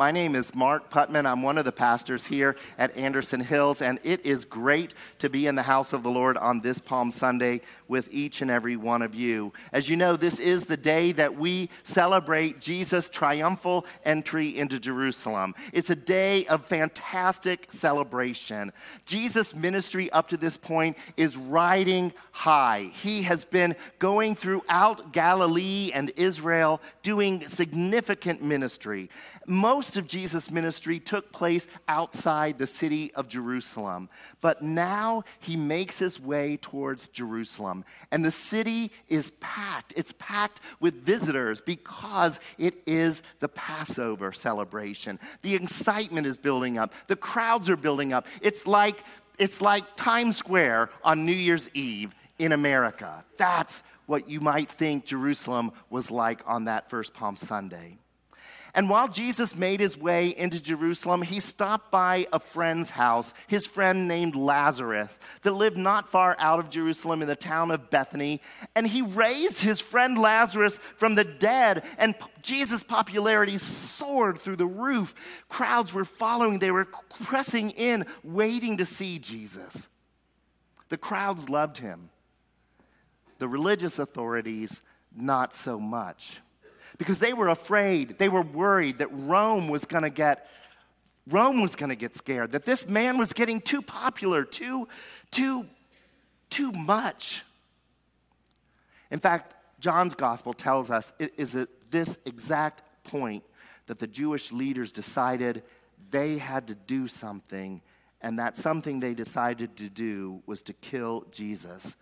My name is Mark Putman. I'm one of the pastors here at Anderson Hills, and it is great to be in the house of the Lord on this Palm Sunday with each and every one of you. As you know, this is the day that we celebrate Jesus' triumphal entry into Jerusalem. It's a day of fantastic celebration. Jesus' ministry up to this point is riding high. He has been going throughout Galilee and Israel doing significant ministry. Most of Jesus' ministry took place outside the city of Jerusalem, but now he makes his way towards Jerusalem. And the city is packed. It's packed with visitors because it is the Passover celebration. The excitement is building up, the crowds are building up. It's like it's like Times Square on New Year's Eve in America. That's what you might think Jerusalem was like on that first Palm Sunday. And while Jesus made his way into Jerusalem, he stopped by a friend's house, his friend named Lazarus, that lived not far out of Jerusalem in the town of Bethany. And he raised his friend Lazarus from the dead, and Jesus' popularity soared through the roof. Crowds were following, they were pressing in, waiting to see Jesus. The crowds loved him, the religious authorities, not so much because they were afraid, they were worried that Rome was going to get Rome was going to get scared, that this man was getting too popular, too too too much. In fact, John's gospel tells us it is at this exact point that the Jewish leaders decided they had to do something, and that something they decided to do was to kill Jesus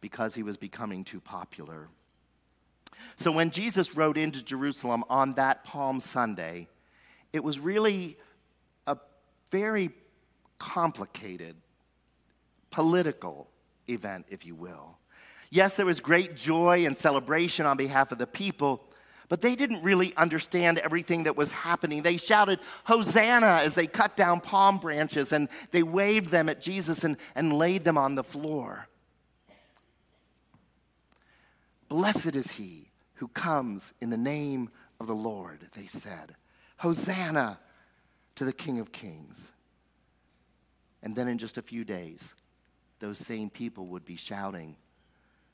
because he was becoming too popular. So when Jesus rode into Jerusalem on that Palm Sunday, it was really a very complicated political event, if you will. Yes, there was great joy and celebration on behalf of the people, but they didn't really understand everything that was happening. They shouted, Hosanna, as they cut down palm branches and they waved them at Jesus and, and laid them on the floor. Blessed is he who comes in the name of the Lord, they said. Hosanna to the King of Kings. And then in just a few days, those same people would be shouting,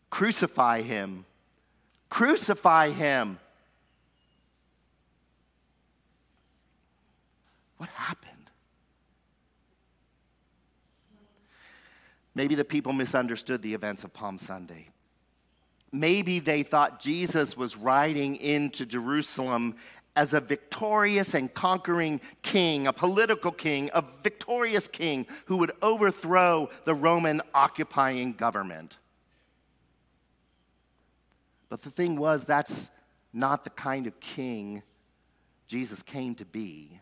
Crucify him! Crucify him! What happened? Maybe the people misunderstood the events of Palm Sunday. Maybe they thought Jesus was riding into Jerusalem as a victorious and conquering king, a political king, a victorious king who would overthrow the Roman occupying government. But the thing was, that's not the kind of king Jesus came to be.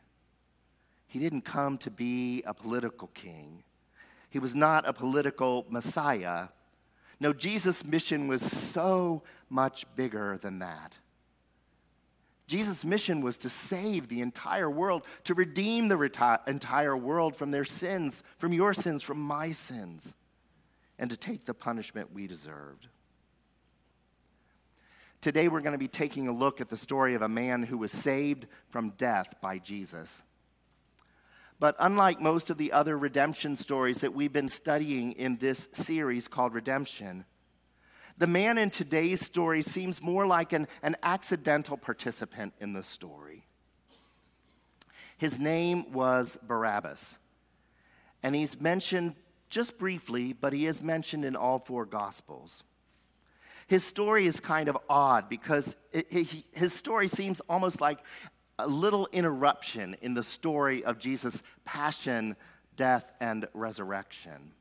He didn't come to be a political king, he was not a political Messiah. No, Jesus' mission was so much bigger than that. Jesus' mission was to save the entire world, to redeem the reti- entire world from their sins, from your sins, from my sins, and to take the punishment we deserved. Today, we're going to be taking a look at the story of a man who was saved from death by Jesus. But unlike most of the other redemption stories that we've been studying in this series called Redemption, the man in today's story seems more like an, an accidental participant in the story. His name was Barabbas, and he's mentioned just briefly, but he is mentioned in all four Gospels. His story is kind of odd because it, it, his story seems almost like a little interruption in the story of Jesus' passion, death, and resurrection.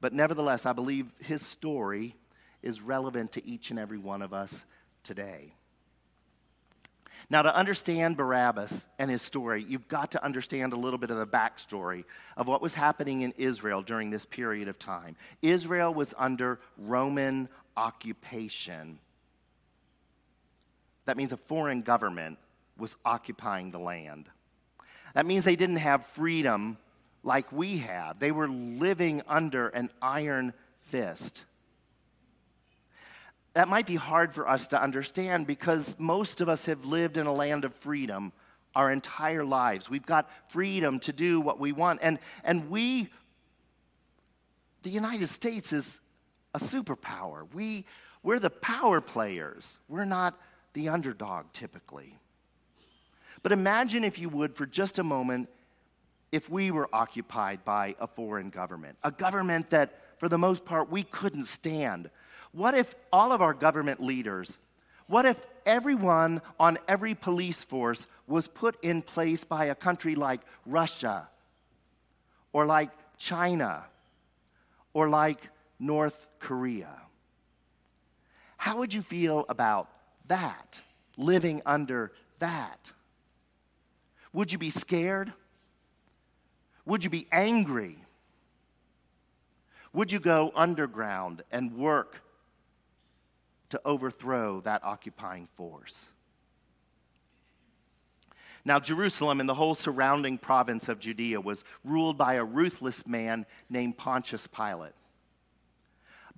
But nevertheless, I believe his story is relevant to each and every one of us today. Now, to understand Barabbas and his story, you've got to understand a little bit of the backstory of what was happening in Israel during this period of time. Israel was under Roman occupation that means a foreign government was occupying the land. That means they didn't have freedom like we have. They were living under an iron fist. that might be hard for us to understand because most of us have lived in a land of freedom our entire lives. We've got freedom to do what we want. And, and we, the United States is a superpower. We, we're the power players. We're not the underdog typically. But imagine, if you would, for just a moment, if we were occupied by a foreign government, a government that, for the most part, we couldn't stand. What if all of our government leaders, what if everyone on every police force was put in place by a country like Russia or like China or like North Korea? How would you feel about that, living under that? Would you be scared? Would you be angry? Would you go underground and work to overthrow that occupying force? Now, Jerusalem and the whole surrounding province of Judea was ruled by a ruthless man named Pontius Pilate.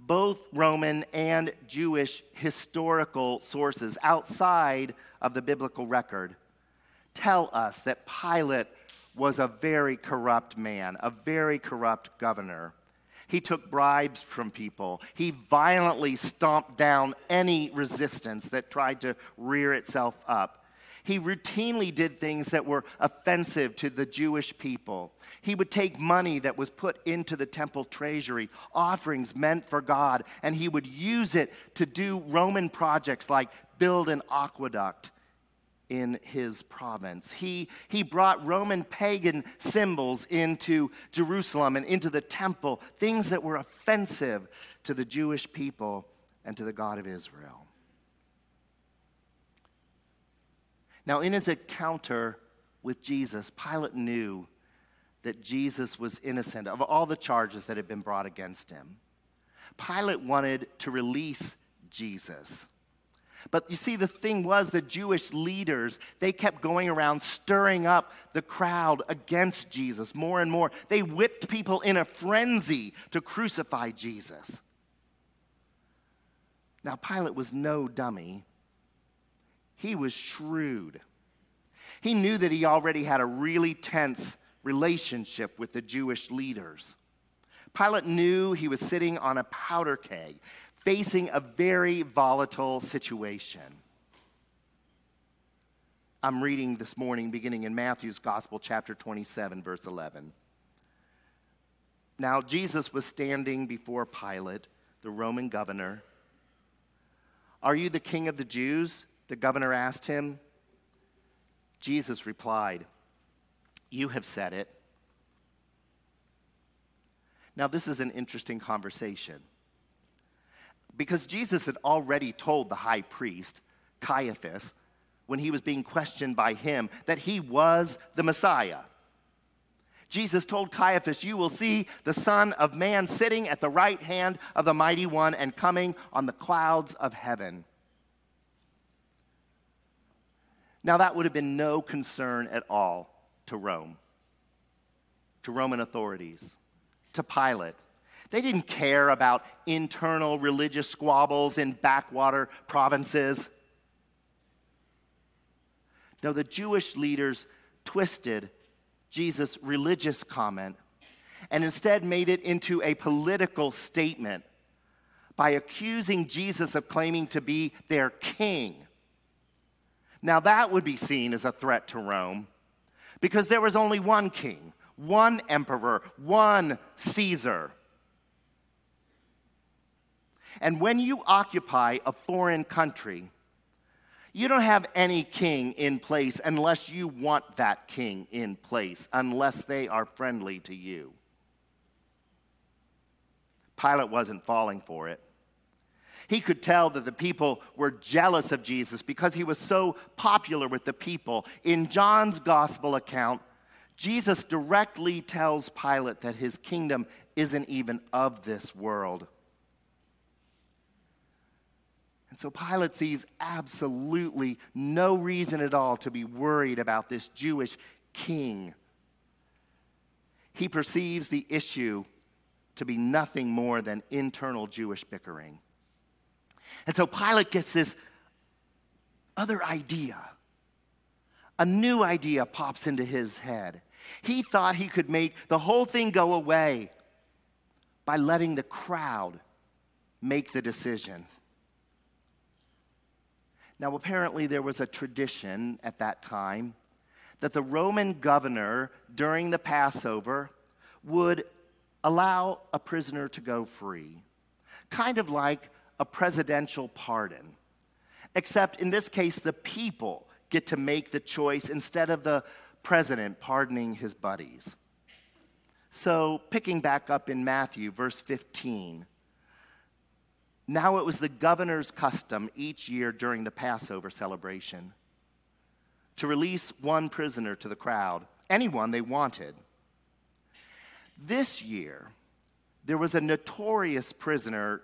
Both Roman and Jewish historical sources outside of the biblical record tell us that Pilate was a very corrupt man, a very corrupt governor. He took bribes from people. He violently stomped down any resistance that tried to rear itself up. He routinely did things that were offensive to the Jewish people. He would take money that was put into the temple treasury, offerings meant for God, and he would use it to do Roman projects like build an aqueduct in his province. He, he brought Roman pagan symbols into Jerusalem and into the temple, things that were offensive to the Jewish people and to the God of Israel. Now, in his encounter with Jesus, Pilate knew that Jesus was innocent of all the charges that had been brought against him. Pilate wanted to release Jesus. But you see, the thing was, the Jewish leaders, they kept going around stirring up the crowd against Jesus more and more. They whipped people in a frenzy to crucify Jesus. Now, Pilate was no dummy, he was shrewd. He knew that he already had a really tense relationship with the Jewish leaders. Pilate knew he was sitting on a powder keg facing a very volatile situation. I'm reading this morning, beginning in Matthew's Gospel, chapter 27, verse 11. Now, Jesus was standing before Pilate, the Roman governor. Are you the king of the Jews? The governor asked him. Jesus replied, You have said it. Now, this is an interesting conversation because Jesus had already told the high priest, Caiaphas, when he was being questioned by him, that he was the Messiah. Jesus told Caiaphas, You will see the Son of Man sitting at the right hand of the Mighty One and coming on the clouds of heaven. Now, that would have been no concern at all to Rome, to Roman authorities, to Pilate. They didn't care about internal religious squabbles in backwater provinces. No, the Jewish leaders twisted Jesus' religious comment and instead made it into a political statement by accusing Jesus of claiming to be their king. Now, that would be seen as a threat to Rome because there was only one king, one emperor, one Caesar. And when you occupy a foreign country, you don't have any king in place unless you want that king in place, unless they are friendly to you. Pilate wasn't falling for it. He could tell that the people were jealous of Jesus because he was so popular with the people. In John's gospel account, Jesus directly tells Pilate that his kingdom isn't even of this world. And so Pilate sees absolutely no reason at all to be worried about this Jewish king. He perceives the issue to be nothing more than internal Jewish bickering. And so Pilate gets this other idea. A new idea pops into his head. He thought he could make the whole thing go away by letting the crowd make the decision. Now, apparently, there was a tradition at that time that the Roman governor during the Passover would allow a prisoner to go free, kind of like a presidential pardon. Except in this case, the people get to make the choice instead of the president pardoning his buddies. So, picking back up in Matthew, verse 15. Now it was the governor's custom each year during the Passover celebration to release one prisoner to the crowd, anyone they wanted. This year, there was a notorious prisoner,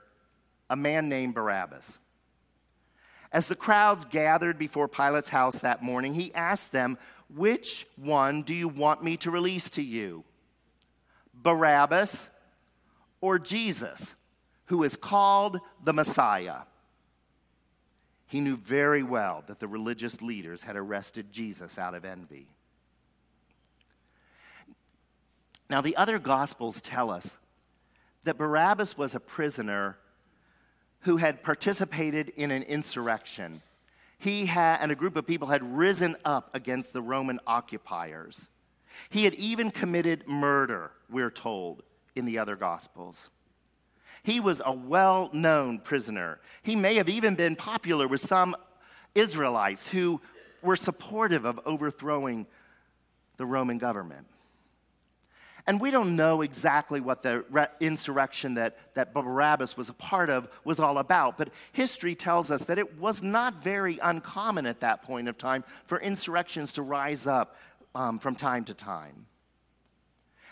a man named Barabbas. As the crowds gathered before Pilate's house that morning, he asked them, Which one do you want me to release to you? Barabbas or Jesus, who is called the Messiah? He knew very well that the religious leaders had arrested Jesus out of envy. Now, the other Gospels tell us that Barabbas was a prisoner who had participated in an insurrection. He had, and a group of people had risen up against the Roman occupiers. He had even committed murder, we're told in the other Gospels. He was a well known prisoner. He may have even been popular with some Israelites who were supportive of overthrowing the Roman government. And we don't know exactly what the re- insurrection that, that Barabbas was a part of was all about, but history tells us that it was not very uncommon at that point of time for insurrections to rise up um, from time to time.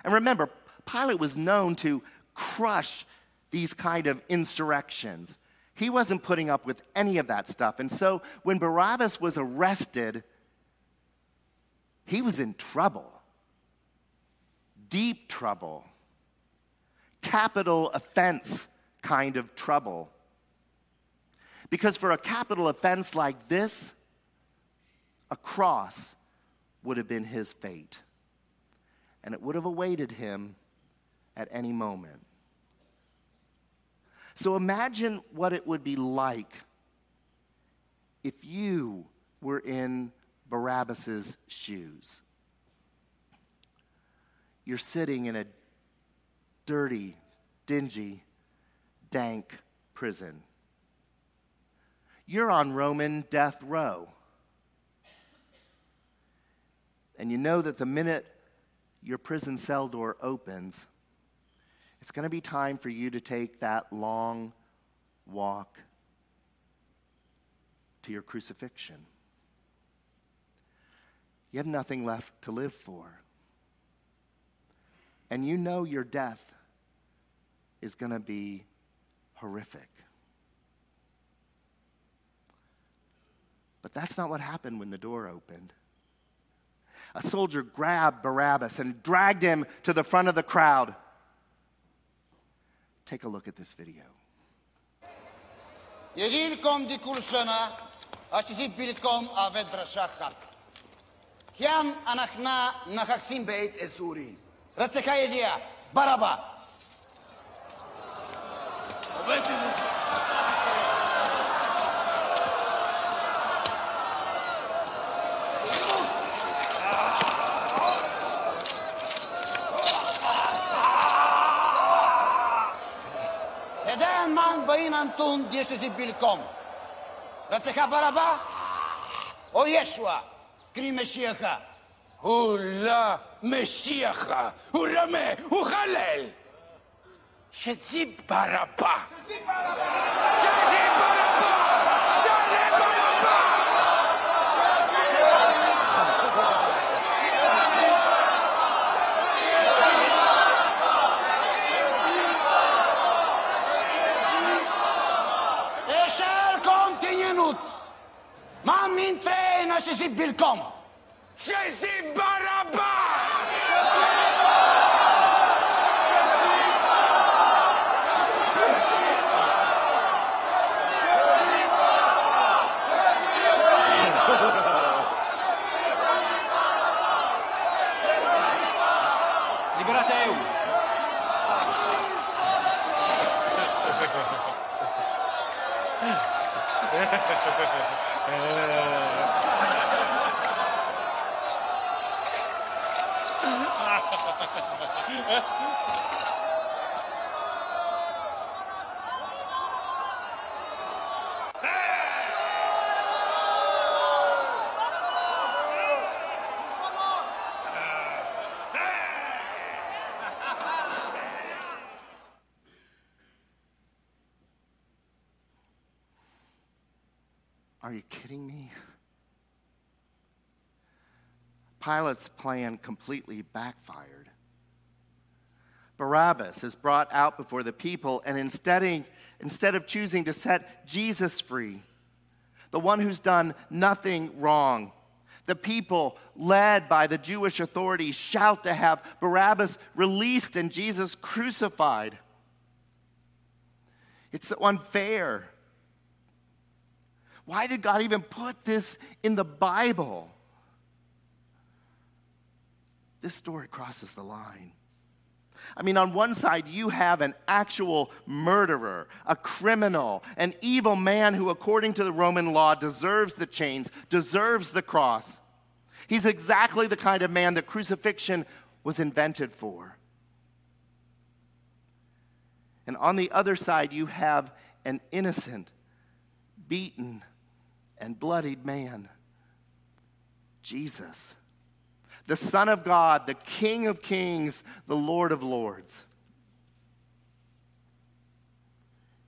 And remember, Pilate was known to crush these kind of insurrections. He wasn't putting up with any of that stuff. And so when Barabbas was arrested, he was in trouble deep trouble, capital offense kind of trouble. Because for a capital offense like this, a cross would have been his fate. And it would have awaited him at any moment. So imagine what it would be like if you were in Barabbas's shoes you're sitting in a dirty, dingy, dank prison. You're on Roman death row. And you know that the minute your prison cell door opens, it's going to be time for you to take that long walk to your crucifixion. You have nothing left to live for and you know your death is going to be horrific. But that's not what happened when the door opened. A soldier grabbed Barabbas and dragged him to the front of the crowd. Take a look at this video. Anachna nachaksim beit рассекаяние Бараба. Един ман баин Антун диеше си билком. Рацеха Бараба, Оешуа, кримешияха. Oula, Meshiach, Oulame, Ouhalel. Je dis Baraba. Je dis Je. Je Jesse Barabá! Liberate. plan completely backfired. Barabbas is brought out before the people, and instead, instead of choosing to set Jesus free, the one who's done nothing wrong, the people, led by the Jewish authorities, shout to have Barabbas released and Jesus crucified. It's so unfair. Why did God even put this in the Bible? This story crosses the line. I mean, on one side, you have an actual murderer, a criminal, an evil man who, according to the Roman law, deserves the chains, deserves the cross. He's exactly the kind of man that crucifixion was invented for. And on the other side, you have an innocent, beaten, and bloodied man, Jesus, the Son of God, the King of kings, the Lord of lords.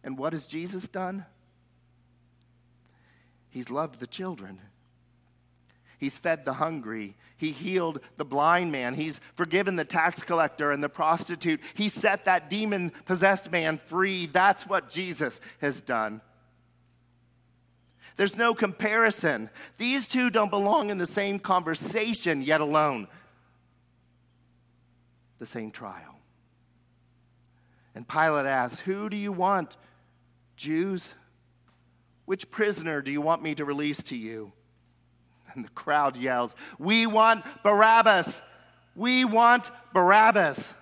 And what has Jesus done? He's loved the children. He's fed the hungry. He healed the blind man. He's forgiven the tax collector and the prostitute. He set that demon possessed man free. That's what Jesus has done. There's no comparison. These two don't belong in the same conversation, yet alone the same trial. And Pilate asks, Who do you want? Jews? Which prisoner do you want me to release to you? And the crowd yells, We want Barabbas! We want Barabbas!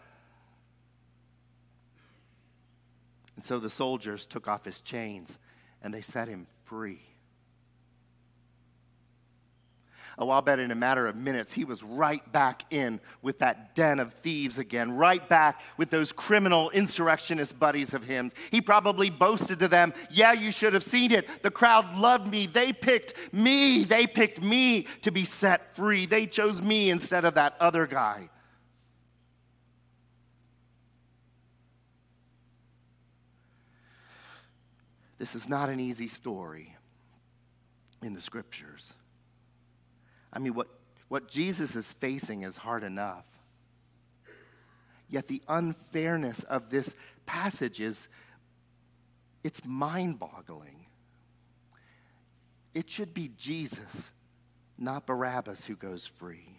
And so the soldiers took off his chains and they set him free. Oh, I'll bet in a matter of minutes, he was right back in with that den of thieves again, right back with those criminal insurrectionist buddies of him. He probably boasted to them, Yeah, you should have seen it. The crowd loved me. They picked me. They picked me to be set free. They chose me instead of that other guy. This is not an easy story in the scriptures. I mean, what, what Jesus is facing is hard enough. Yet the unfairness of this passage is it's mind-boggling. It should be Jesus, not Barabbas, who goes free.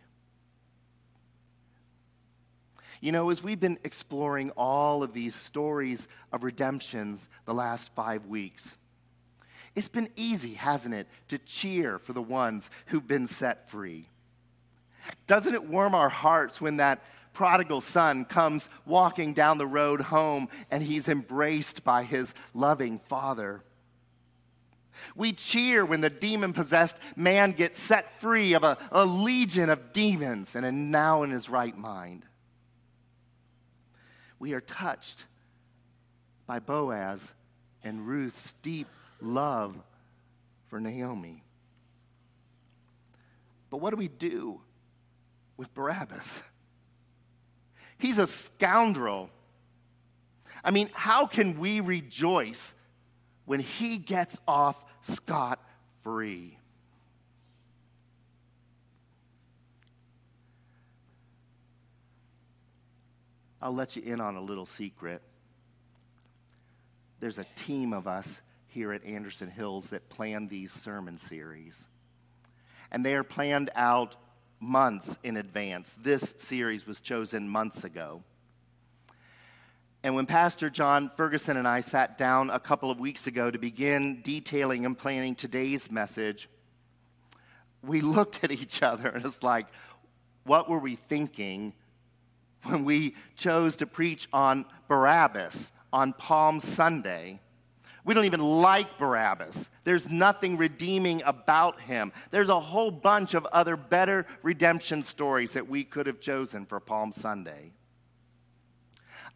You know, as we've been exploring all of these stories of redemptions the last five weeks, it's been easy, hasn't it, to cheer for the ones who've been set free? Doesn't it warm our hearts when that prodigal son comes walking down the road home and he's embraced by his loving father? We cheer when the demon possessed man gets set free of a, a legion of demons and is now in his right mind. We are touched by Boaz and Ruth's deep love for Naomi. But what do we do with Barabbas? He's a scoundrel. I mean, how can we rejoice when he gets off scot free? I'll let you in on a little secret. There's a team of us here at Anderson Hills that plan these sermon series. And they are planned out months in advance. This series was chosen months ago. And when Pastor John Ferguson and I sat down a couple of weeks ago to begin detailing and planning today's message, we looked at each other and it's like, what were we thinking when we chose to preach on Barabbas on Palm Sunday? We don't even like Barabbas. There's nothing redeeming about him. There's a whole bunch of other better redemption stories that we could have chosen for Palm Sunday.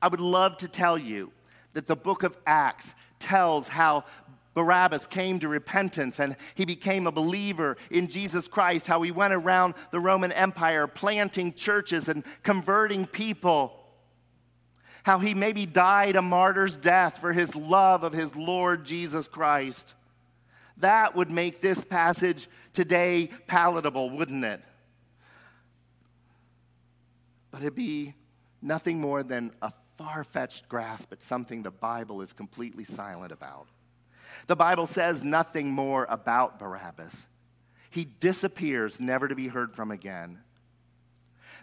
I would love to tell you that the book of Acts tells how Barabbas came to repentance and he became a believer in Jesus Christ, how he went around the Roman Empire planting churches and converting people how he maybe died a martyr's death for his love of his Lord Jesus Christ. That would make this passage today palatable, wouldn't it? But it'd be nothing more than a far fetched grasp at something the Bible is completely silent about. The Bible says nothing more about Barabbas. He disappears, never to be heard from again.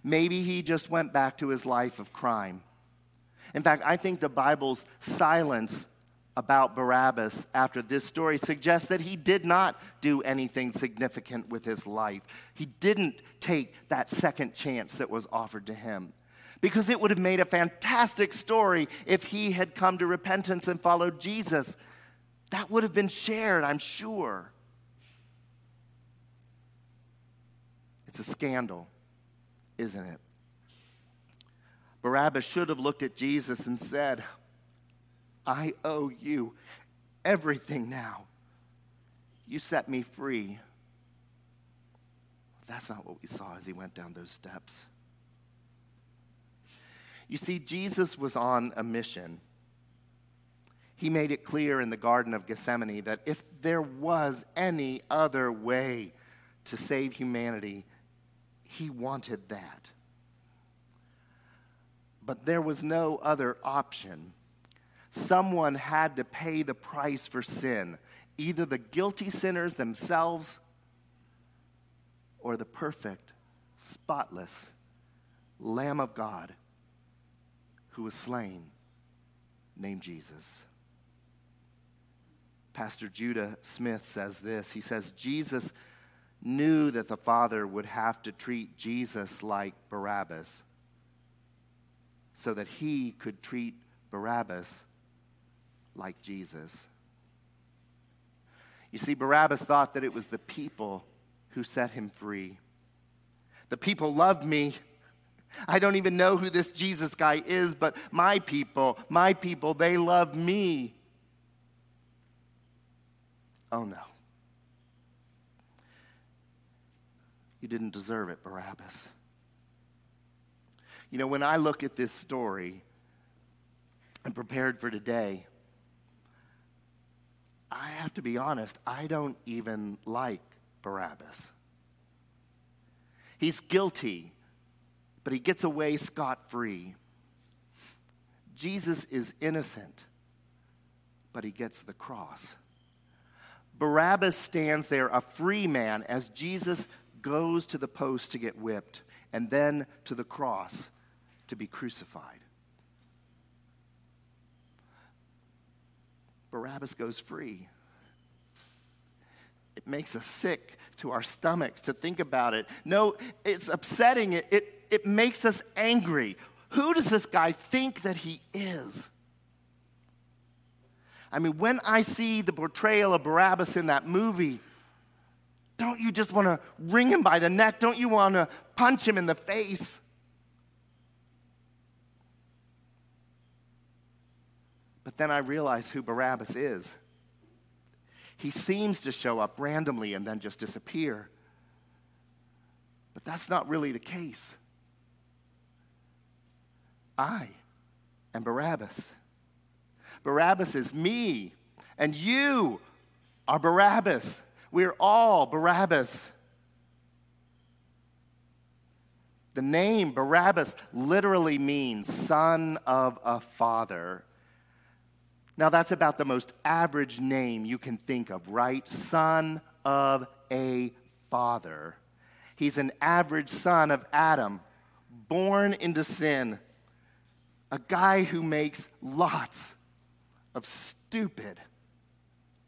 Maybe he just went back to his life of crime. In fact, I think the Bible's silence about Barabbas after this story suggests that he did not do anything significant with his life. He didn't take that second chance that was offered to him. Because it would have made a fantastic story if he had come to repentance and followed Jesus. That would have been shared, I'm sure. It's a scandal, isn't it? Barabbas should have looked at Jesus and said, I owe you everything now. You set me free. That's not what we saw as he went down those steps. You see, Jesus was on a mission. He made it clear in the Garden of Gethsemane that if there was any other way to save humanity, he wanted that but there was no other option. Someone had to pay the price for sin, either the guilty sinners themselves or the perfect, spotless Lamb of God who was slain, named Jesus. Pastor Judah Smith says this. He says, Jesus knew that the Father would have to treat Jesus like Barabbas so that he could treat Barabbas like Jesus. You see, Barabbas thought that it was the people who set him free. The people love me. I don't even know who this Jesus guy is, but my people, my people, they love me. Oh no. You didn't deserve it, Barabbas. You know, when I look at this story and prepared for today, I have to be honest, I don't even like Barabbas. He's guilty, but he gets away scot free. Jesus is innocent, but he gets the cross. Barabbas stands there, a free man, as Jesus goes to the post to get whipped and then to the cross to be crucified. Barabbas goes free. It makes us sick to our stomachs to think about it. No, it's upsetting. It, it, it makes us angry. Who does this guy think that he is? I mean, when I see the portrayal of Barabbas in that movie, don't you just want to wring him by the neck? Don't you want to punch him in the face? Then I realize who Barabbas is. He seems to show up randomly and then just disappear. But that's not really the case. I am Barabbas. Barabbas is me, and you are Barabbas. We're all Barabbas. The name Barabbas literally means son of a father. Now, that's about the most average name you can think of, right? Son of a father. He's an average son of Adam, born into sin, a guy who makes lots of stupid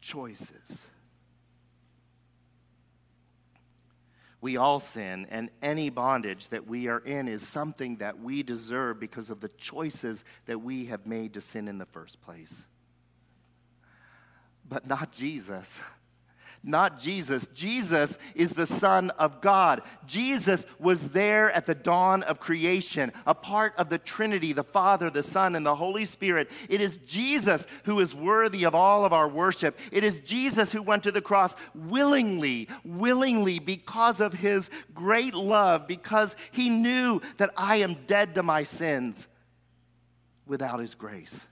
choices. We all sin, and any bondage that we are in is something that we deserve because of the choices that we have made to sin in the first place. But not Jesus. Not Jesus. Jesus is the Son of God. Jesus was there at the dawn of creation, a part of the Trinity, the Father, the Son, and the Holy Spirit. It is Jesus who is worthy of all of our worship. It is Jesus who went to the cross willingly, willingly, because of his great love, because he knew that I am dead to my sins without his grace.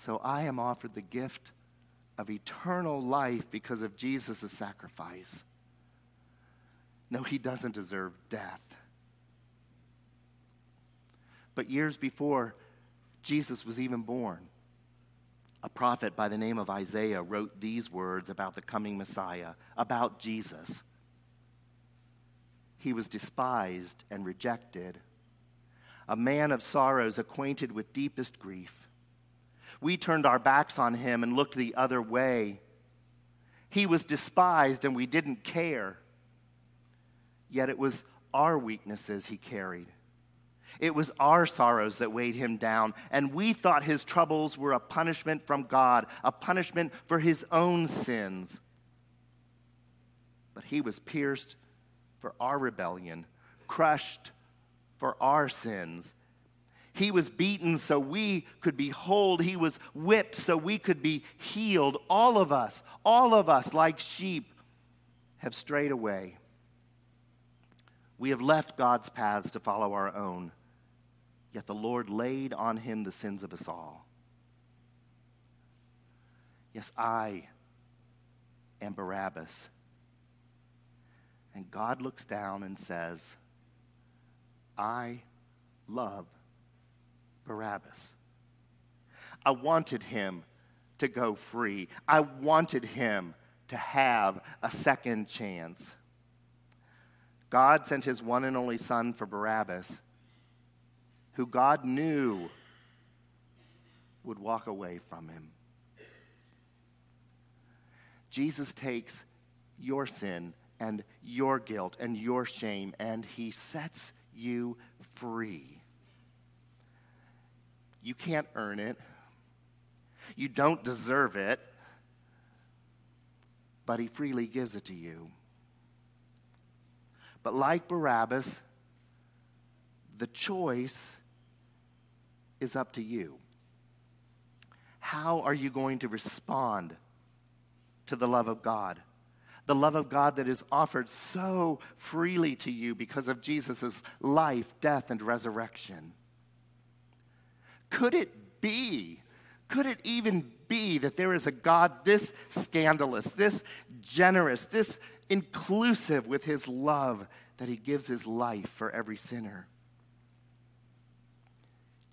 So I am offered the gift of eternal life because of Jesus' sacrifice. No, he doesn't deserve death. But years before Jesus was even born, a prophet by the name of Isaiah wrote these words about the coming Messiah, about Jesus. He was despised and rejected, a man of sorrows, acquainted with deepest grief we turned our backs on him and looked the other way. He was despised and we didn't care. Yet it was our weaknesses he carried. It was our sorrows that weighed him down, and we thought his troubles were a punishment from God, a punishment for his own sins. But he was pierced for our rebellion, crushed for our sins. He was beaten so we could be whole. He was whipped so we could be healed. All of us, all of us, like sheep, have strayed away. We have left God's paths to follow our own, yet the Lord laid on him the sins of us all. Yes, I am Barabbas. And God looks down and says, I love Barabbas. I wanted him to go free. I wanted him to have a second chance. God sent his one and only son for Barabbas, who God knew would walk away from him. Jesus takes your sin and your guilt and your shame, and he sets you free. You can't earn it. You don't deserve it. But he freely gives it to you. But like Barabbas, the choice is up to you. How are you going to respond to the love of God? The love of God that is offered so freely to you because of Jesus' life, death, and resurrection. Could it be? Could it even be that there is a God this scandalous, this generous, this inclusive with his love that he gives his life for every sinner?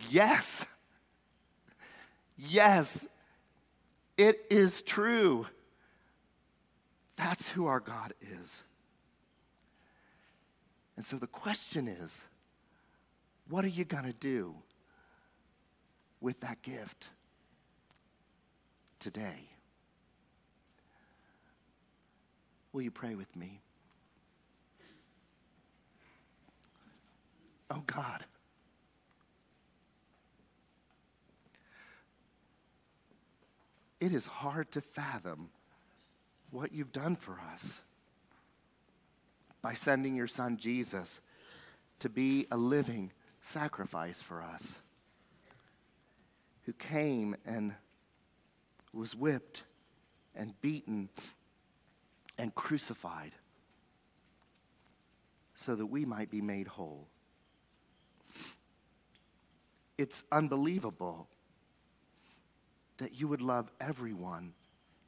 Yes. Yes. It is true. That's who our God is. And so the question is what are you going to do? With that gift today. Will you pray with me? Oh God. It is hard to fathom what you've done for us by sending your son Jesus to be a living sacrifice for us who came and was whipped and beaten and crucified so that we might be made whole. It's unbelievable that you would love everyone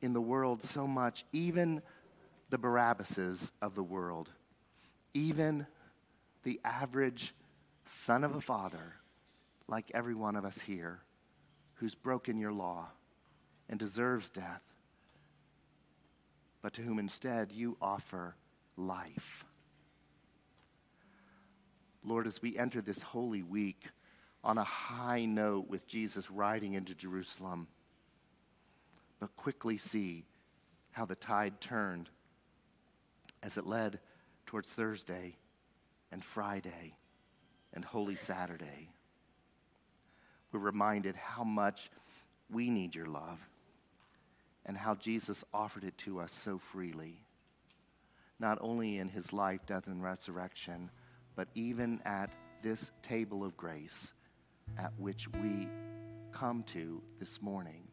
in the world so much, even the Barabbases of the world, even the average son of a father, like every one of us here who's broken your law and deserves death, but to whom instead you offer life. Lord, as we enter this holy week on a high note with Jesus riding into Jerusalem, but quickly see how the tide turned as it led towards Thursday and Friday and Holy Saturday we're reminded how much we need your love and how Jesus offered it to us so freely, not only in his life, death, and resurrection, but even at this table of grace at which we come to this morning.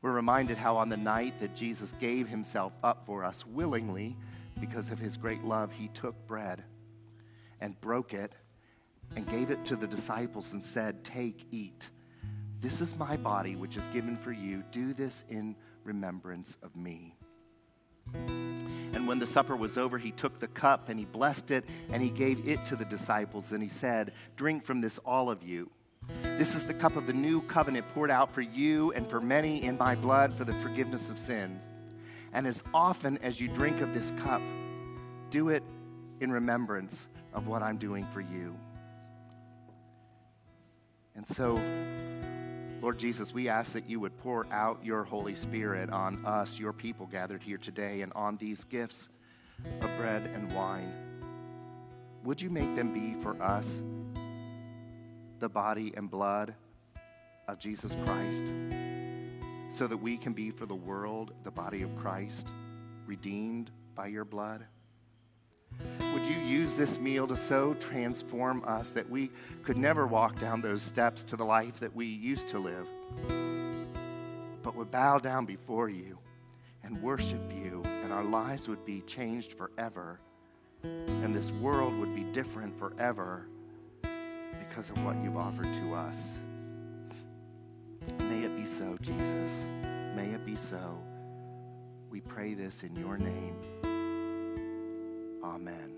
We're reminded how on the night that Jesus gave himself up for us willingly, because of his great love, he took bread and broke it and gave it to the disciples and said, Take, eat. This is my body, which is given for you. Do this in remembrance of me. And when the supper was over, he took the cup and he blessed it and he gave it to the disciples and he said, Drink from this, all of you. This is the cup of the new covenant poured out for you and for many in my blood for the forgiveness of sins. And as often as you drink of this cup, do it in remembrance of what I'm doing for you. And so, Lord Jesus, we ask that you would pour out your Holy Spirit on us, your people gathered here today, and on these gifts of bread and wine. Would you make them be for us the body and blood of Jesus Christ so that we can be for the world the body of Christ, redeemed by your blood? You use this meal to so transform us that we could never walk down those steps to the life that we used to live, but would bow down before you and worship you, and our lives would be changed forever, and this world would be different forever because of what you've offered to us. May it be so, Jesus. May it be so. We pray this in your name. Amen.